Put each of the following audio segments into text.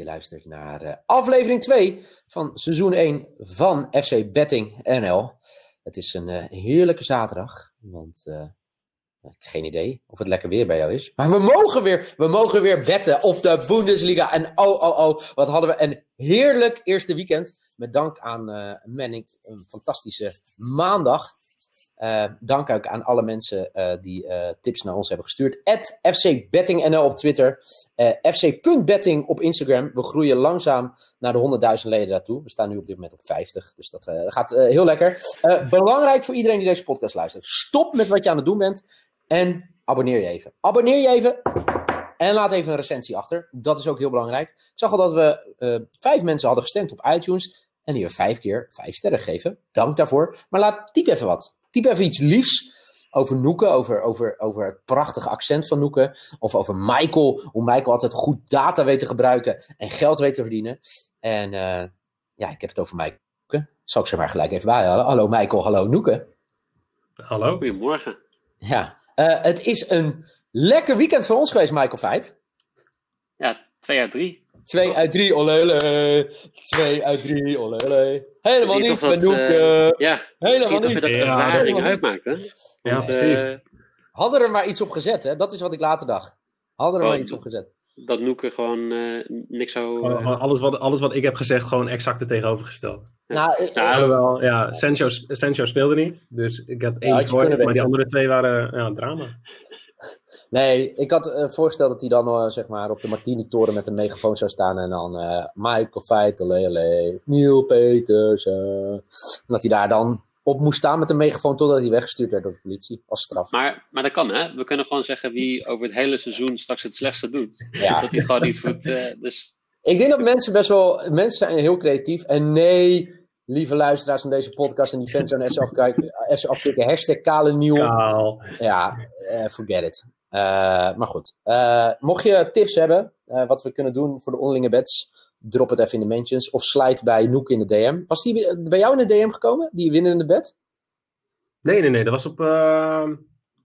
je luistert naar uh, aflevering 2 van seizoen 1 van FC Betting NL. Het is een uh, heerlijke zaterdag, want uh, ik heb geen idee of het lekker weer bij jou is. Maar we mogen weer, we mogen weer betten op de Bundesliga. En oh, oh, oh, wat hadden we een heerlijk eerste weekend. Met dank aan Manning, een fantastische maandag. Uh, dank ook aan alle mensen uh, die uh, tips naar ons hebben gestuurd. FCBettingNL op Twitter. FC.betting op Instagram. We groeien langzaam naar de 100.000 leden daartoe. We staan nu op dit moment op 50. Dus dat gaat heel lekker. belangrijk voor iedereen die deze podcast luistert. Stop met wat je aan het doen bent. En abonneer je even. Abonneer je even. En laat even een recensie achter. Dat is ook heel belangrijk. Ik zag al dat we vijf mensen hadden gestemd op iTunes. En die we vijf keer vijf sterren geven. Dank daarvoor. Maar laat typ even wat typ even iets liefs over Noeken, over, over, over het prachtige accent van Noeken. Of over Michael, hoe Michael altijd goed data weet te gebruiken en geld weet te verdienen. En uh, ja, ik heb het over Michael. Zal ik ze maar gelijk even bijhalen. Hallo Michael, hallo Noeken. Hallo. Goedemorgen. Ja, uh, het is een lekker weekend voor ons geweest, Michael Feit. Ja, twee uit drie. 2 uit 3, olele. 2 uit 3, olele. Helemaal niet, dat, Benoek. Uh, ja, helemaal niet. dat ervaring ja, uitmaakt, hè? Ja, Want, precies. Uh, Hadden er maar iets op gezet, hè? Dat is wat ik later dacht. Hadden er oh, maar iets op gezet. Dat Noeken gewoon uh, niks zou... Uh, alles, wat, alles wat ik heb gezegd, gewoon exact het tegenovergestelde. Nou, ik, nou, wel, ja, Sancho, Sancho speelde niet, dus ik had één ja, maar die andere twee waren ja, drama. Nee, ik had uh, voorgesteld dat hij dan uh, zeg maar op de Martini-toren met een megafoon zou staan. En dan uh, Michael Feitelele, Neil Petersen. En dat hij daar dan op moest staan met een megafoon totdat hij weggestuurd werd door de politie als straf. Maar, maar dat kan hè? We kunnen gewoon zeggen wie over het hele seizoen straks het slechtste doet. Ja. Dat hij gewoon niet goed... dus... Ik denk dat mensen best wel... Mensen zijn heel creatief. En nee, lieve luisteraars van deze podcast en die fans van FC afkijken. Hashtag kale nieuw. Kaal. Ja, forget it. Uh, maar goed, uh, mocht je tips hebben uh, wat we kunnen doen voor de onderlinge bets, drop het even in de mentions of slide bij Noek in de DM. Was die bij jou in de DM gekomen, die winnende bet? Nee, nee, nee, dat was op,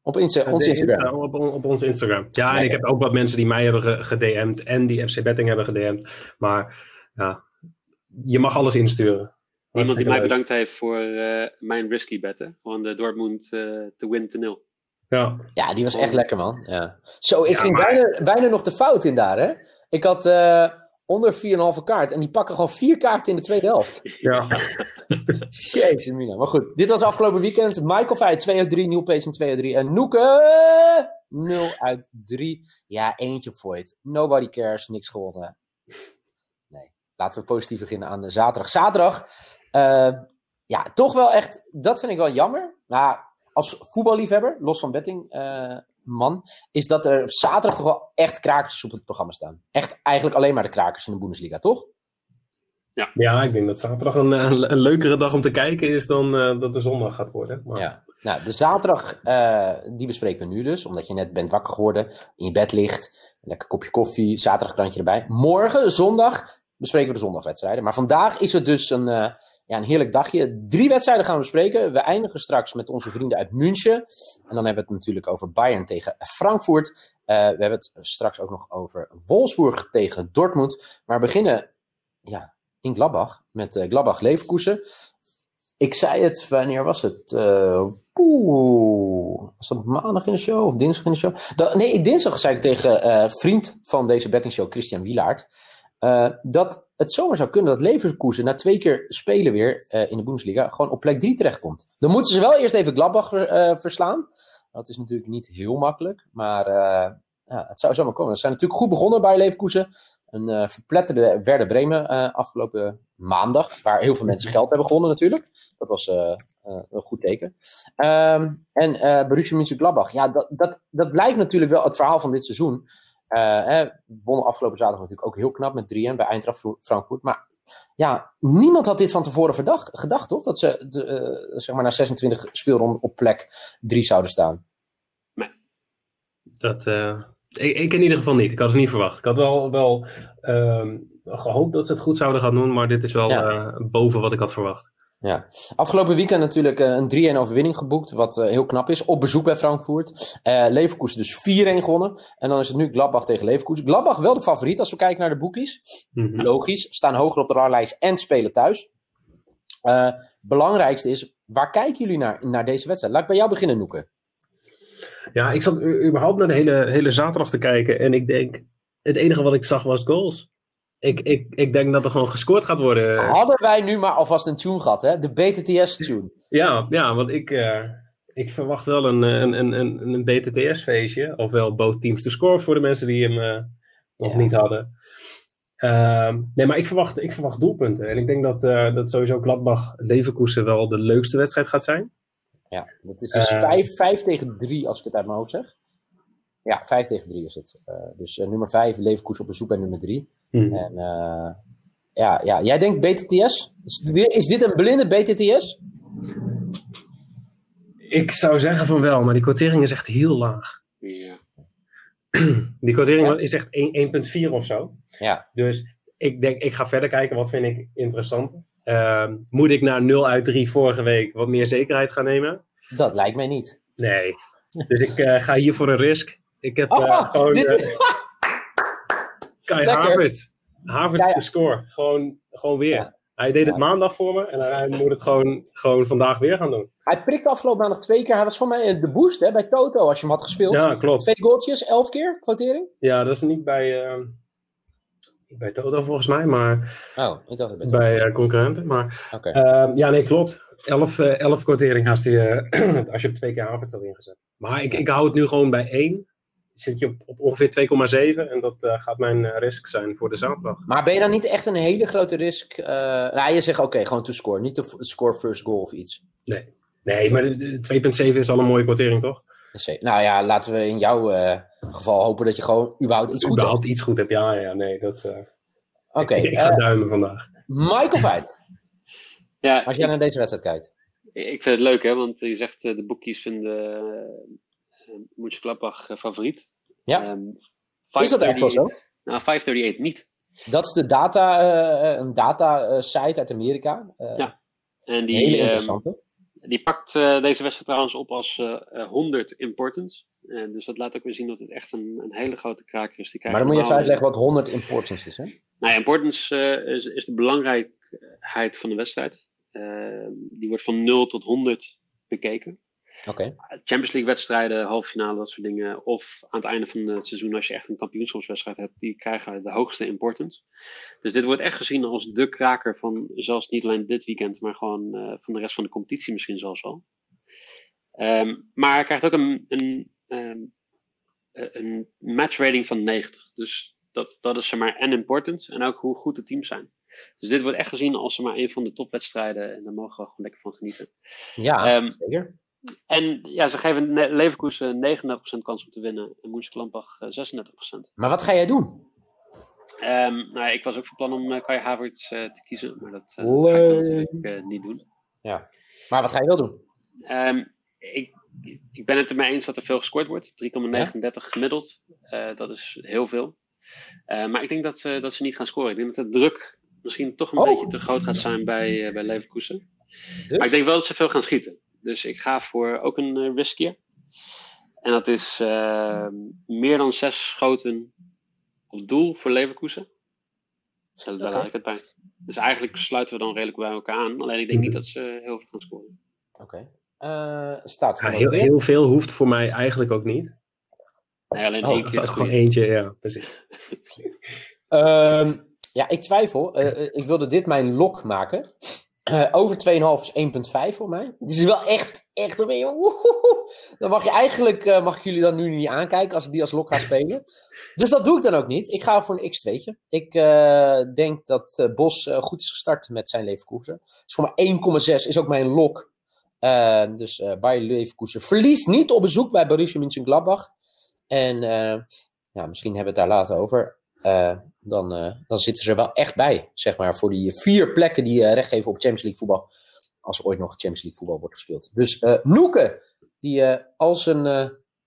op Insta ons Instagram. Op, op, op, ons Instagram. Ja, nee, en ik heb ook wat mensen die mij hebben gedM'd en die FC Betting hebben gedM'd. Maar ja, je mag alles insturen. Iemand die mij bedankt heeft voor mijn risky betten. Gewoon de Dortmund te win to nil. Ja. ja, die was echt lekker, man. Ja. Zo, ik ging bijna, bijna nog de fout in daar, hè? Ik had uh, onder 4,5 kaart en die pakken gewoon vier kaarten in de tweede helft. Ja. Jezus, mina. Maar goed, dit was afgelopen weekend. Michael Feit 2 uit 3, Nieuw Pace 2 uit 3 en Noeke 0 uit 3. Ja, eentje Voigt. Nobody cares, niks gewonnen. Nee, laten we positief beginnen aan de zaterdag. Zaterdag, uh, ja, toch wel echt, dat vind ik wel jammer. Nou, als voetballiefhebber, los van betting, uh, man, is dat er zaterdag toch wel echt krakers op het programma staan. Echt eigenlijk alleen maar de krakers in de Bundesliga, toch? Ja, ja ik denk dat zaterdag een, een, leukere dag om te kijken is dan uh, dat de zondag gaat worden. Maar... Ja. Nou, de zaterdag, uh, die bespreken we nu dus, omdat je net bent wakker geworden, in je bed ligt, een lekker kopje koffie, zaterdagkrantje erbij. Morgen, zondag, bespreken we de zondagwedstrijden. Maar vandaag is het dus een, uh, ja, een heerlijk dagje. Drie wedstrijden gaan we bespreken. We eindigen straks met onze vrienden uit München. En dan hebben we het natuurlijk over Bayern tegen Frankfurt. Uh, we hebben het straks ook nog over Wolfsburg tegen Dortmund. Maar we beginnen ja, in Gladbach met uh, Gladbach Leverkusen. Ik zei het, wanneer was het? Uh, Oeh, was dat maandag in de show of dinsdag in de show? nee, dinsdag zei ik tegen vriend van deze bettingshow, Christian Wielaert. Dat het zomaar zou kunnen dat Leverkusen na twee keer spelen weer uh, in de Bundesliga gewoon op plek 3 terechtkomt. Dan moeten ze wel eerst even Gladbach uh, verslaan. Dat is natuurlijk niet heel makkelijk, maar ja, het zou zomaar komen. Ze zijn natuurlijk goed begonnen bij Leverkusen. Een verpletterde Werder Bremen afgelopen maandag, waar heel veel mensen geld hebben gewonnen natuurlijk. Dat was een goed teken. Um, en Borussia Mönchengladbach, ja, dat, dat, dat blijft natuurlijk wel het verhaal van dit seizoen. Uh, eh, wonnen afgelopen zaterdag natuurlijk ook heel knap met 3-1 bij Eintracht Frankfurt. Maar ja, niemand had dit van tevoren verdacht, gedacht, toch? Dat ze uh, zeg maar na 26 speelronden op plek 3 zouden staan. Nee. Dat, uh, ik, ik, in ieder geval niet. Ik had het niet verwacht. Ik had wel, wel uh, gehoopt dat ze het goed zouden gaan doen, maar dit is wel ja. boven wat ik had verwacht. Ja. Afgelopen weekend natuurlijk een 3-1 overwinning geboekt, wat heel knap is. Op bezoek bij Frankfurt. Leverkusen dus 4-1 gewonnen. En dan is het nu Gladbach tegen Leverkusen. Gladbach wel de favoriet als we kijken naar de boekies. Mhm. Logisch, staan hoger op de ranglijst en spelen thuis. belangrijkste is, waar kijken jullie naar, naar deze wedstrijd? Laat ik bij jou beginnen, Noeke. Ja, ik zat überhaupt naar de hele, hele zaterdag te kijken. En ik denk, het enige wat ik zag was goals. Ik, ik, ik denk dat er gewoon gescoord gaat worden. Hadden wij nu maar alvast een tune gehad, hè? De BTTS-tune. Ja, ja, want ik, uh, ik verwacht wel een, een, een, een, een BTTS-feestje. Ofwel both teams to score voor de mensen die hem uh, nog niet hadden. Uh, nee, maar ik verwacht, ik verwacht doelpunten. En ik denk dat, uh, dat sowieso Gladbach-Leverkusen wel de leukste wedstrijd gaat zijn. Ja, dat is dus 5 uh, tegen 3 als ik het uit mijn hoofd zeg. Ja, 5 tegen 3 is het. Uh, dus uh, nummer 5, Leverkusen op bezoek bij nummer 3. Mm. En ja, ja, jij denkt BTTS? Is dit, is dit een blinde BTTS? Ik zou zeggen van wel, maar die quotering is echt heel laag. Ja. Die quotering ja. is echt 1,4 of zo. Ja. Dus ik denk, ik ga verder kijken, wat vind ik interessant. Uh, moet ik na 0 uit 3 vorige week wat meer zekerheid gaan nemen? Dat lijkt mij niet. Nee. Dus ik uh, ga hier voor een risk. Ik heb oh, gewoon. Dit... Uh, Kai Havert. Havert de score. Gewoon, gewoon weer. Hij deed het maandag voor me en hij moet het gewoon, gewoon vandaag weer gaan doen. Hij prikte afgelopen maandag twee keer. Hij was voor mij de boost hè, bij Toto als je hem had gespeeld. Ja, klopt. Twee goaltjes, elf keer quotering. Ja, dat is niet bij, uh, bij Toto volgens mij, maar oh, ik dacht bij, bij uh, concurrenten. Maar okay. uh, ja, nee, klopt. Elf, elf quotering als, die, als je hem twee keer Havert had ingezet. Maar ik, ik hou het nu gewoon bij één zit je op, op ongeveer 2,7 en dat uh, gaat mijn uh, risk zijn voor de zaterdag. Maar ben je dan niet echt een hele grote risk? Uh, nou, je zegt oké, okay, gewoon to score, niet de score first goal of iets. Nee, nee maar 2,7 is al een mooie kwartering, toch? Nou ja, laten we in jouw geval hopen dat je gewoon überhaupt iets goed überhaupt hebt. iets goed hebt, ja, ja, nee, dat... Oké. Okay, ik, ik ga duimen vandaag. Michael Veit. ja, Als jij naar deze wedstrijd kijkt. Ik vind het leuk, hè, want je zegt de boekjes vinden uh, Mönchengladbach favoriet. Ja. Um, is dat echt wel zo? Nou, 538 niet. Dat is de data, uh, een data site uit Amerika. Uh, ja. En die, hele interessante. Um, die pakt uh, deze wedstrijd trouwens op als 100 importance. En dus dat laat ook weer zien dat het echt een, een hele grote kraker is. Die maar dan moet je even uitleggen wat 100 importance is, hè? Nou ja, importance is, is de belangrijkheid van de wedstrijd. Ehm, die wordt van 0 tot 100 bekeken. Okay. Champions League wedstrijden, halve finale, dat soort dingen. Of aan het einde van het seizoen, als je echt een kampioenschapswedstrijd hebt, die krijgen de hoogste importance. Dus dit wordt echt gezien als de kraker van zelfs niet alleen dit weekend, maar gewoon uh, van de rest van de competitie misschien zelfs wel. Um, maar hij krijgt ook een, een, um, een matchrating van 90. Dus dat, dat is zeg maar en importance en ook hoe goed de teams zijn. Dus dit wordt echt gezien als maar een van de topwedstrijden en daar mogen we gewoon lekker van genieten. Ja, um, zeker. En ja, ze geven Leverkusen 39% kans om te winnen en Mönchengladbach 36%. Maar wat ga jij doen? Um, nou, ik was ook van plan om uh, Kai Havertz uh, te kiezen, maar dat, uh, dat ga ik natuurlijk uh, niet doen. Ja, maar wat ga je wel doen? Um, ik, ik ben het ermee eens dat er veel gescoord wordt. 3,39 ja? gemiddeld. dat is heel veel. maar ik denk dat ze, dat ze niet gaan scoren. Ik denk dat de druk misschien toch een oh. beetje te groot gaat zijn bij, bij Leverkusen. Dus? Maar ik denk wel dat ze veel gaan schieten. Dus ik ga voor ook een uh, riskier. En dat is uh, meer dan zes schoten op doel voor Leverkusen. Daar okay. laat ik het bij. Dus eigenlijk sluiten we dan redelijk bij elkaar aan. Alleen ik denk niet dat ze heel veel gaan scoren. Oké. Okay. Uh, staat ja, heel, heel, veel hoeft voor mij eigenlijk ook niet. Nee, alleen oh, één keer. Gewoon eentje, ja, precies. um, ja, ik twijfel. Uh, ik wilde dit mijn lok maken. Uh, over 2,5 is 1,5 voor mij. Het is wel echt, echt een beetje. Dan mag je eigenlijk, uh, mag ik jullie dan nu niet aankijken als ik die als lok ga spelen. dus dat doe ik dan ook niet. Ik ga voor een x2'tje. Ik uh, denk dat Bos goed is gestart met zijn Leverkusen. Dus voor mij 1,6 is ook mijn lok. dus Bayer Leverkusen verliest niet op bezoek bij Borussia Mönchengladbach. En ja, misschien hebben we het daar later over. Uh, dan, uh, dan zitten ze er wel echt bij, zeg maar, voor die vier plekken die uh, recht geven op Champions League voetbal. Als ooit nog Champions League voetbal wordt gespeeld. Dus Noeke, die als een.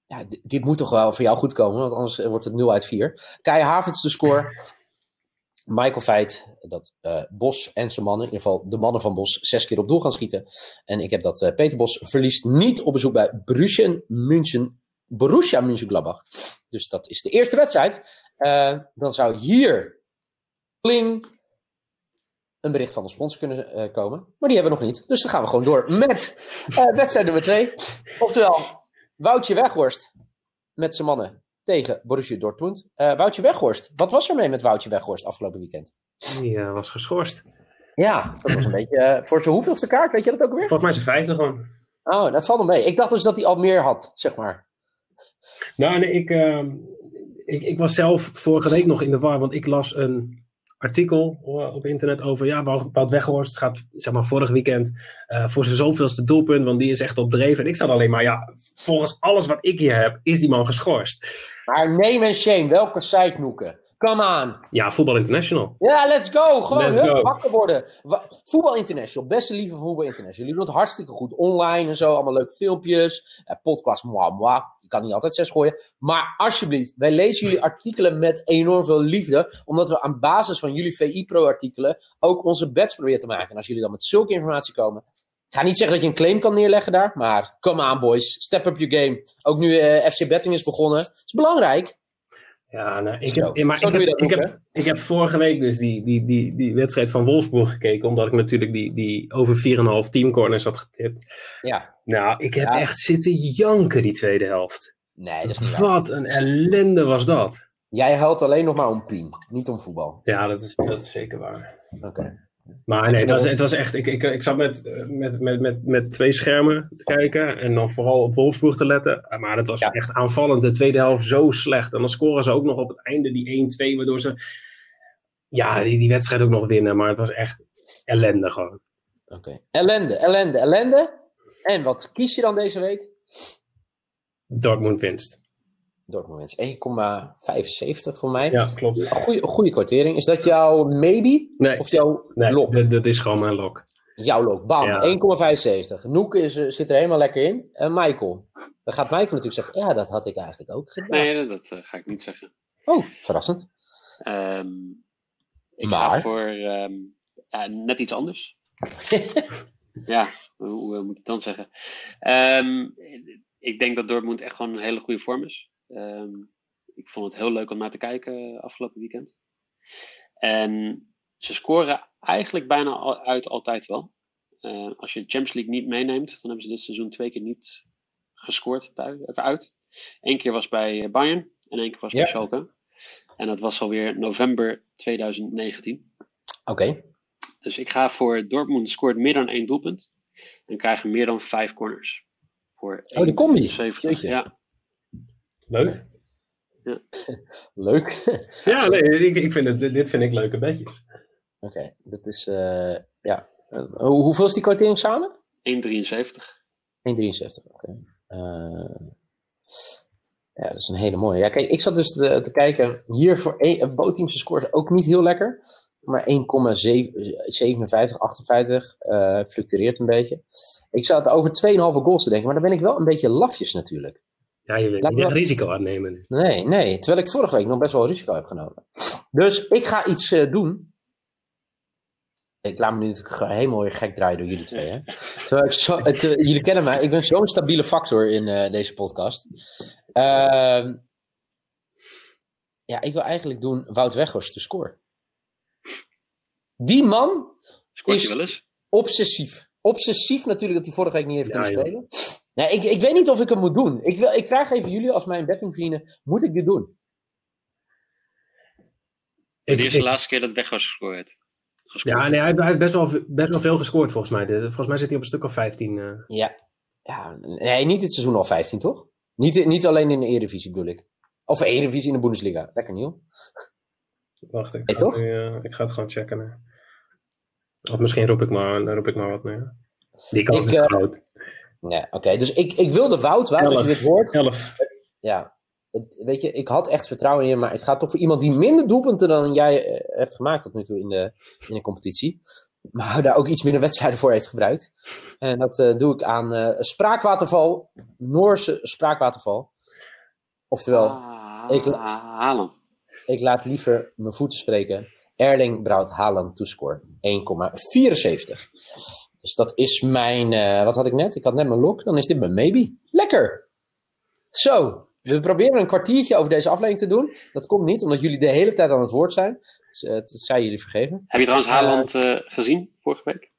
ja, dit moet toch wel voor jou goed komen, want anders wordt het 0 uit 4. Kai Havens de score. Michael feit dat Bos en zijn mannen, in ieder geval de mannen van Bos, zes keer op doel gaan schieten. En ik heb dat Peter Bos verliest niet op bezoek bij Borussia München, Borussia Mönchengladbach. Dus dat is de eerste wedstrijd. Uh, dan zou hier pling een bericht van de sponsor kunnen komen. Maar die hebben we nog niet. Dus dan gaan we gewoon door met wedstrijd nummer twee. Oftewel, Woutje Weghorst met zijn mannen tegen Borussia Dortmund. Woutje Weghorst, wat was er mee met Woutje Weghorst afgelopen weekend? Die was geschorst. Ja, dat was een beetje. Voor zijn hoeveelste kaart, weet je dat ook weer? Volgens mij zijn vijfde gewoon. Oh, dat valt hem mee. Ik dacht dus dat hij al meer had, zeg maar. Nou, nee, ik, ehm, ik, ik was zelf vorige week nog in de war, want ik las een artikel op internet over, ja, Wout Weghorst gaat, zeg maar, vorig weekend uh, voor zijn zoveelste doelpunt, want die is echt op dreef. En ik zat alleen maar, ja, volgens alles wat ik hier heb, is die man geschorst. Maar name en shame, welke site noeken? Come on. Ja, Voetbal International. Ja, let's go. Gewoon let's hup, wakker worden. Voetbal International, beste lieve Voetbal International. Jullie doen het hartstikke goed. Online en zo, allemaal leuke filmpjes. Eh, podcast, moi, moi. Je kan niet altijd zes gooien. Maar alsjeblieft, wij lezen jullie artikelen met enorm veel liefde. Omdat we aan basis van jullie VI Pro artikelen ook onze bets proberen te maken. En als jullie dan met zulke informatie komen, ga niet zeggen dat je een claim kan neerleggen daar, maar come on boys, step up your game. Ook nu uh, FC Betting is begonnen. Het is belangrijk. Ja, nou, ik, heb, maar ik, heb, ik, heb, ik heb vorige week dus die, die, die, die wedstrijd van Wolfsburg gekeken, omdat ik natuurlijk die, die over 4,5 teamcorners had getipt. Ja. Nou, ik heb echt zitten janken die tweede helft. Nee, dat is niet Wat een ellende was dat. Jij huilt alleen nog maar om Pien, niet om voetbal. Ja, dat is, dat is zeker waar. Oké. Maar nee, het was, het was echt. Ik, ik, ik zat met, met, met, met, met twee schermen te kijken. En dan vooral op Wolfsburg te letten. Maar het was echt aanvallend. De tweede helft zo slecht. En dan scoren ze ook nog op het einde die 1-2. Waardoor ze. Ja, die, die wedstrijd ook nog winnen. Maar het was echt ellende gewoon. Oké. Ellende, ellende, ellende. En wat kies je dan deze week? Dortmund winst. Dortmund 1,75 voor mij. Ja, klopt. Een goede, goede kwartering. Is dat jouw maybe? Nee. Of jouw nee, lok? Dat, dat is gewoon mijn lok. Jouw lok. Bam, 1,75. Noek is, zit er helemaal lekker in. En Michael. Dan gaat Michael natuurlijk zeggen, ja, dat had ik eigenlijk ook gedaan. Nee, dat uh, ga ik niet zeggen. Oh, verrassend. Um, ik Maar? ga voor um, ja, net iets anders. ja, hoe, hoe, moet ik het dan zeggen? Um, ik denk dat Dortmund echt gewoon een hele goede vorm is. Um, ik vond het heel leuk om naar te kijken afgelopen weekend. En ze scoren eigenlijk bijna al, uit altijd wel. Uh, als je de Champions League niet meeneemt, dan hebben ze dit seizoen twee keer niet gescoord thuis, even uit. Eén keer was bij Bayern en één keer was Ja. bij Schalke. En dat was alweer november 2019. Oké. Dus ik ga voor Dortmund scoort meer dan één doelpunt. En krijgen meer dan vijf corners. Voor Oh, die combi. 70. Jeetje. Ja, Leuk. Leuk. Ja, nee, ik, ik vind het, dit vind ik leuke bedjes. Oké, dat is, eh, ja. Eh, hoe- hoeveel is die kwartering samen? 1,73. 1,73. Oké. Eh, ja, dat is een hele mooie. Ja, kijk, ik zat dus te, te kijken. Hier voor een, bootteams scoort ook niet heel lekker. Maar 1,57, 58 eh, fluctueert een beetje. Ik zat over 2,5 goals te denken. Maar dan ben ik wel een beetje lafjes natuurlijk. Ja, je wil niet we- echt risico aannemen. Nee, nee. Terwijl ik vorige week nog best wel risico heb genomen. Dus ik ga iets eh, doen. Ik laat me nu natuurlijk helemaal weer gek draaien door jullie twee. Hè? Terwijl ik zo, het, eh, jullie kennen mij. Ik ben zo'n stabiele factor in eh, deze podcast. Ehm, ja, ik wil eigenlijk doen Wout Weghorst te score. Die man, Scoort Is- je wel eens? obsessief. Obsessief natuurlijk dat hij vorige week niet heeft Ja, kunnen joh. spelen. Nee, ik, ik weet niet of ik hem moet doen. Ik, wil, ik vraag even jullie als mijn bettingvrienden, moet ik dit doen? Ik, Dit is de ik- laatste keer dat Weghorst gescoord heeft. Gescoord. ja, nee, hij, hij heeft best wel, best wel veel gescoord volgens mij. Dit- Volgens mij zit hij op een stuk of 15. eh. Ja. ja. Nee, niet dit seizoen al 15, toch? Niet, niet alleen in de Eredivisie bedoel ik. Of Eredivisie in de Bundesliga. Lekker nieuw. Wacht, ik Hey, ga, toch? het nu, eh, ik ga het gewoon checken. hè. Of misschien roep ik maar, roep ik maar wat meer. Die kans Ik, is eh, groot. Nee, oké. Dus ik, ik wilde Wout, Wout, als je Elf. dit hoort. 11. Ja. Het, weet je, ik had echt vertrouwen in je, maar ik ga toch voor iemand die minder doelpunten dan jij eh, hebt gemaakt tot nu toe in de, in de competitie. Maar daar ook iets minder wedstrijden voor heeft gebruikt. En dat eh, doe ik aan eh, Spraakwaterval, Noorse Spraakwaterval. Oftewel, Ah, ik- Haaland. ik laat liever mijn voeten spreken. Erling Braut Haaland toescore 1,74. Dus dat is mijn, uh, wat had ik net? Ik had net mijn lock, dan is dit mijn maybe. Lekker! Zo, we proberen een kwartiertje over deze aflevering te doen. Dat komt niet, omdat jullie de hele tijd aan het woord zijn. Het, het zijn jullie vergeven. Heb je trouwens Haaland uh, gezien vorige week?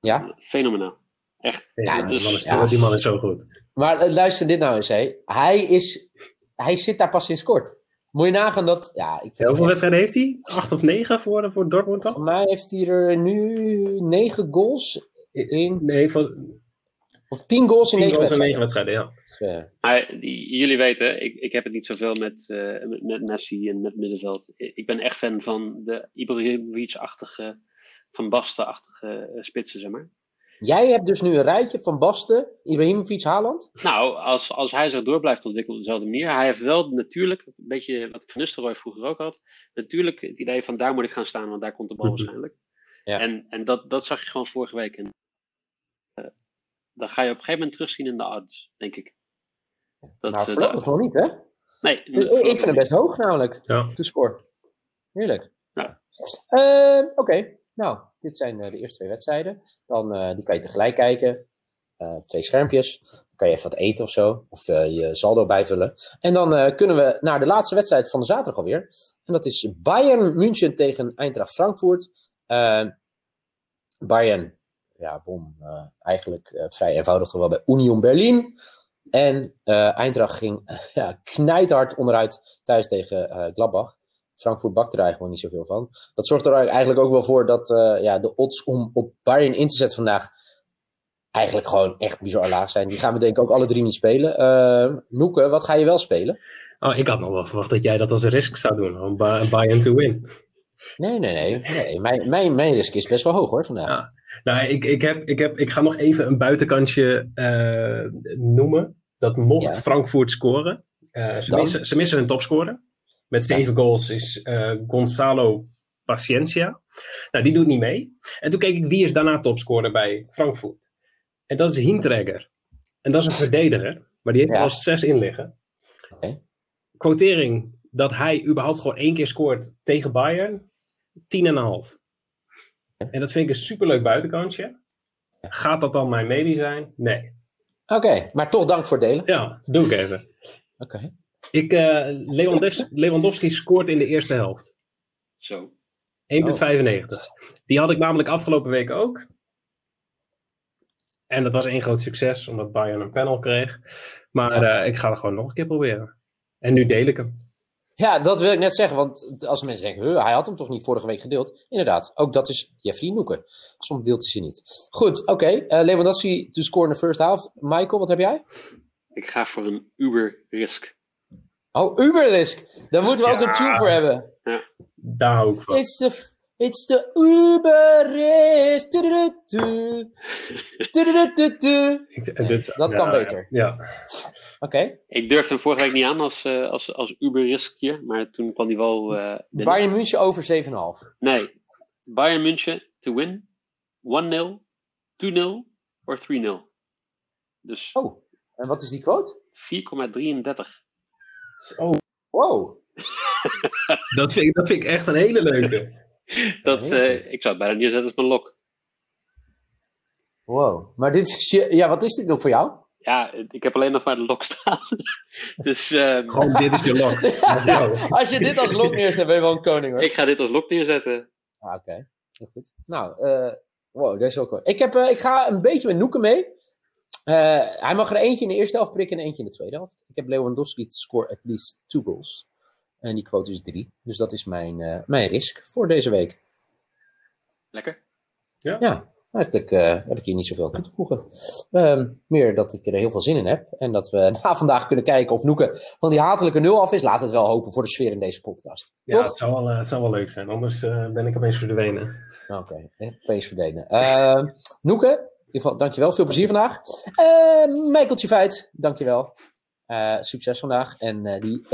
Ja. Fenomenaal. Echt. Ja, dus, die, man is, ja. die man is zo goed. Maar luister dit nou eens, hé. Hij, is, hij zit daar pas sinds kort. Moet je nagaan dat... Ja, ik vind hoeveel wedstrijden heeft hij? Acht of negen voor, voor Dortmund dan? Voor mij heeft hij er nu negen goals in... Nee, voor... Of tien goals in negen wedstrijden. in negen wedstrijden, ja. Maar jullie weten, ik, ik heb het niet zoveel met, uh, met, met Messi en met middenveld. Ik ben echt fan van de Ibrahimovic-achtige, van Basten-achtige uh, spitsen, zeg maar. Jij hebt dus nu een rijtje van Basten, Ibrahimovic, Haaland? Nou, als, als hij zich door blijft ontwikkelen op dezelfde manier. Hij heeft wel natuurlijk, een beetje wat Van Nistelrooy vroeger ook had. Natuurlijk het idee van daar moet ik gaan staan, want daar komt de bal waarschijnlijk. Ja. En, en dat, dat zag je gewoon vorige week. En uh, dat ga je op een gegeven moment terugzien in de odds, denk ik. Dat, nou, voorlopig uh, nog niet, hè? Nee. Ik, ik vind hem best hoog namelijk, ja. de score. Heerlijk. Ja. Uh, Oké, okay. nou, dit zijn uh, de eerste twee wedstrijden. Dan uh, die kan je tegelijk kijken. Uh, twee schermpjes. Dan kan je even wat eten of zo. Of je saldo bijvullen. En dan kunnen we naar de laatste wedstrijd van de zaterdag alweer. En dat is Bayern München tegen Eintracht Frankfurt. Bayern ja, won eigenlijk vrij eenvoudig toch wel bij Union Berlin. En Eintracht ging ja, knijthard onderuit thuis tegen Gladbach. Frankfurt bakt er eigenlijk niet zoveel van. Dat zorgt er eigenlijk ook wel voor dat uh, ja, de odds om op Bayern in te zetten vandaag eigenlijk gewoon echt bizar laag zijn. Die gaan we denk ik ook alle drie niet spelen. Uh, Noeke, wat ga je wel spelen? Oh, ik had nog wel verwacht dat jij dat als een risk zou doen, om Bayern to win. Nee, nee, nee. nee. Mijn, mijn, mijn risk is best wel hoog hoor vandaag. Ja. Nou, ik, ik, heb, ik, heb, ik ga nog even een buitenkantje uh, noemen. Dat mocht ja. Frankfurt scoren. ze, missen, ze missen hun topscorer. Met zeven ja. goals is uh, Gonzalo Paciencia. Nou, die doet niet mee. En toen keek ik wie is daarna topscorer bij Frankfurt. En dat is Hintregger. En dat is een verdediger. Maar die heeft ja. er al zes in liggen. Okay. Quotering dat hij überhaupt gewoon één keer scoort tegen Bayern. 10,5. En dat vind ik een superleuk buitenkantje. Gaat dat dan mijn medie zijn? Nee. Oké, okay, maar toch dank voor het delen. Ja, doe ik even. Oké. Okay. Ik, uh, Lewandowski, Lewandowski scoort in de eerste helft. 1,95. Zo. Oh. Die had ik namelijk afgelopen week ook. En dat was één groot succes, omdat Bayern een panel kreeg. Maar uh, ik ga het gewoon nog een keer proberen. En nu deel ik hem. Ja, dat wil ik net zeggen, want als mensen denken, hij had hem toch niet vorige week gedeeld? Inderdaad, ook dat is Jeffrey Noeken. Soms deelt hij ze niet. Goed, oké. Okay. Uh, Lewandowski to score in de first half. Michael, wat heb jij? Ik ga voor een Uber risk. Oh, Uberrisk. Daar moeten we ja. ook een tune voor hebben. Ja. Daar ik van. It's the, it's the Uberrisk. Dat kan beter. Ja. Oké. Okay. Ik durfde hem vorige week niet aan als, uh, als, als Uberriskje, maar toen kwam hij wel uh, Bayern München over 7,5. Nee. Bayern München to win. 1-0, 2-0 of 3-0. Dus. Oh, en wat is die quote? 4,33. Oh, wow. dat, vind ik, dat vind ik echt een hele leuke. dat, uh, ik zou het bijna neerzetten als mijn lok. Wow. Maar dit is, ja, wat is dit ook voor jou? Ja, ik heb alleen nog maar de lok staan. dus, um... Gewoon, dit is je lok. als je dit als lok neerzet, ben je wel een koning hoor. Ik ga dit als lok neerzetten. Ah, oké. Okay. Goed. Nou, uh, wow, dat is ook cool. Ik, heb, uh, ik ga een beetje met Noeken mee. Uh, hij mag er eentje in de eerste helft prikken en eentje in de tweede helft. Ik heb Lewandowski te score at least two goals. En die quote is drie. Dus dat is mijn, uh, mijn risk voor deze week. Lekker. Ja. Ja, eigenlijk uh, heb ik hier niet zoveel aan toe te voegen. Uh, meer dat ik er heel veel zin in heb. En dat we na vandaag kunnen kijken of Noeke van die hatelijke nul af is. Laat het wel hopen voor de sfeer in deze podcast. Ja, Toch? het zou, wel, het zou wel leuk zijn. Anders ben ik opeens verdwenen. Oké, okay. opeens verdwenen. Ehm, Noeke, in ieder geval, dankjewel. Veel plezier vandaag. Uh, Michaeltje Feit, dankjewel. Uh, succes vandaag. En uh, die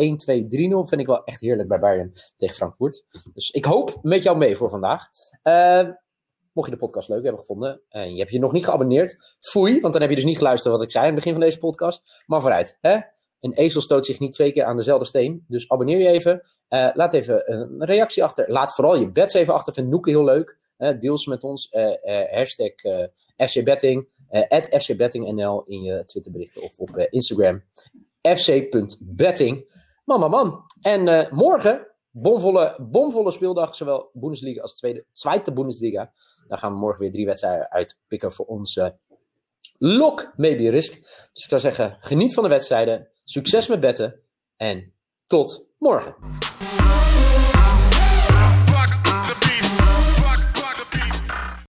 1-2-3-0 vind ik wel echt heerlijk bij Bayern tegen Frankfurt. Dus ik hoop met jou mee voor vandaag. Uh, mocht je de podcast leuk hebben gevonden en je hebt je nog niet geabonneerd, foei, want dan heb je dus niet geluisterd wat ik zei aan het begin van deze podcast. Maar vooruit, hè? Een ezel stoot zich niet twee keer aan dezelfde steen. Dus abonneer je even. Laat even een reactie achter. Laat vooral je bets even achter. Vind Noeke heel leuk. Deel ze met ons. Hashtag FCBetting. FCBettingNL in je Twitterberichten of op Instagram. fc.betting. Man, man, man. En morgen, bomvolle, bomvolle speeldag. Zowel Bundesliga als tweede, tweede Bundesliga. Daar gaan we morgen weer drie wedstrijden uitpikken voor onze Lok maybe risk. Dus ik zou zeggen, geniet van de wedstrijden. Succes met betten. En tot morgen.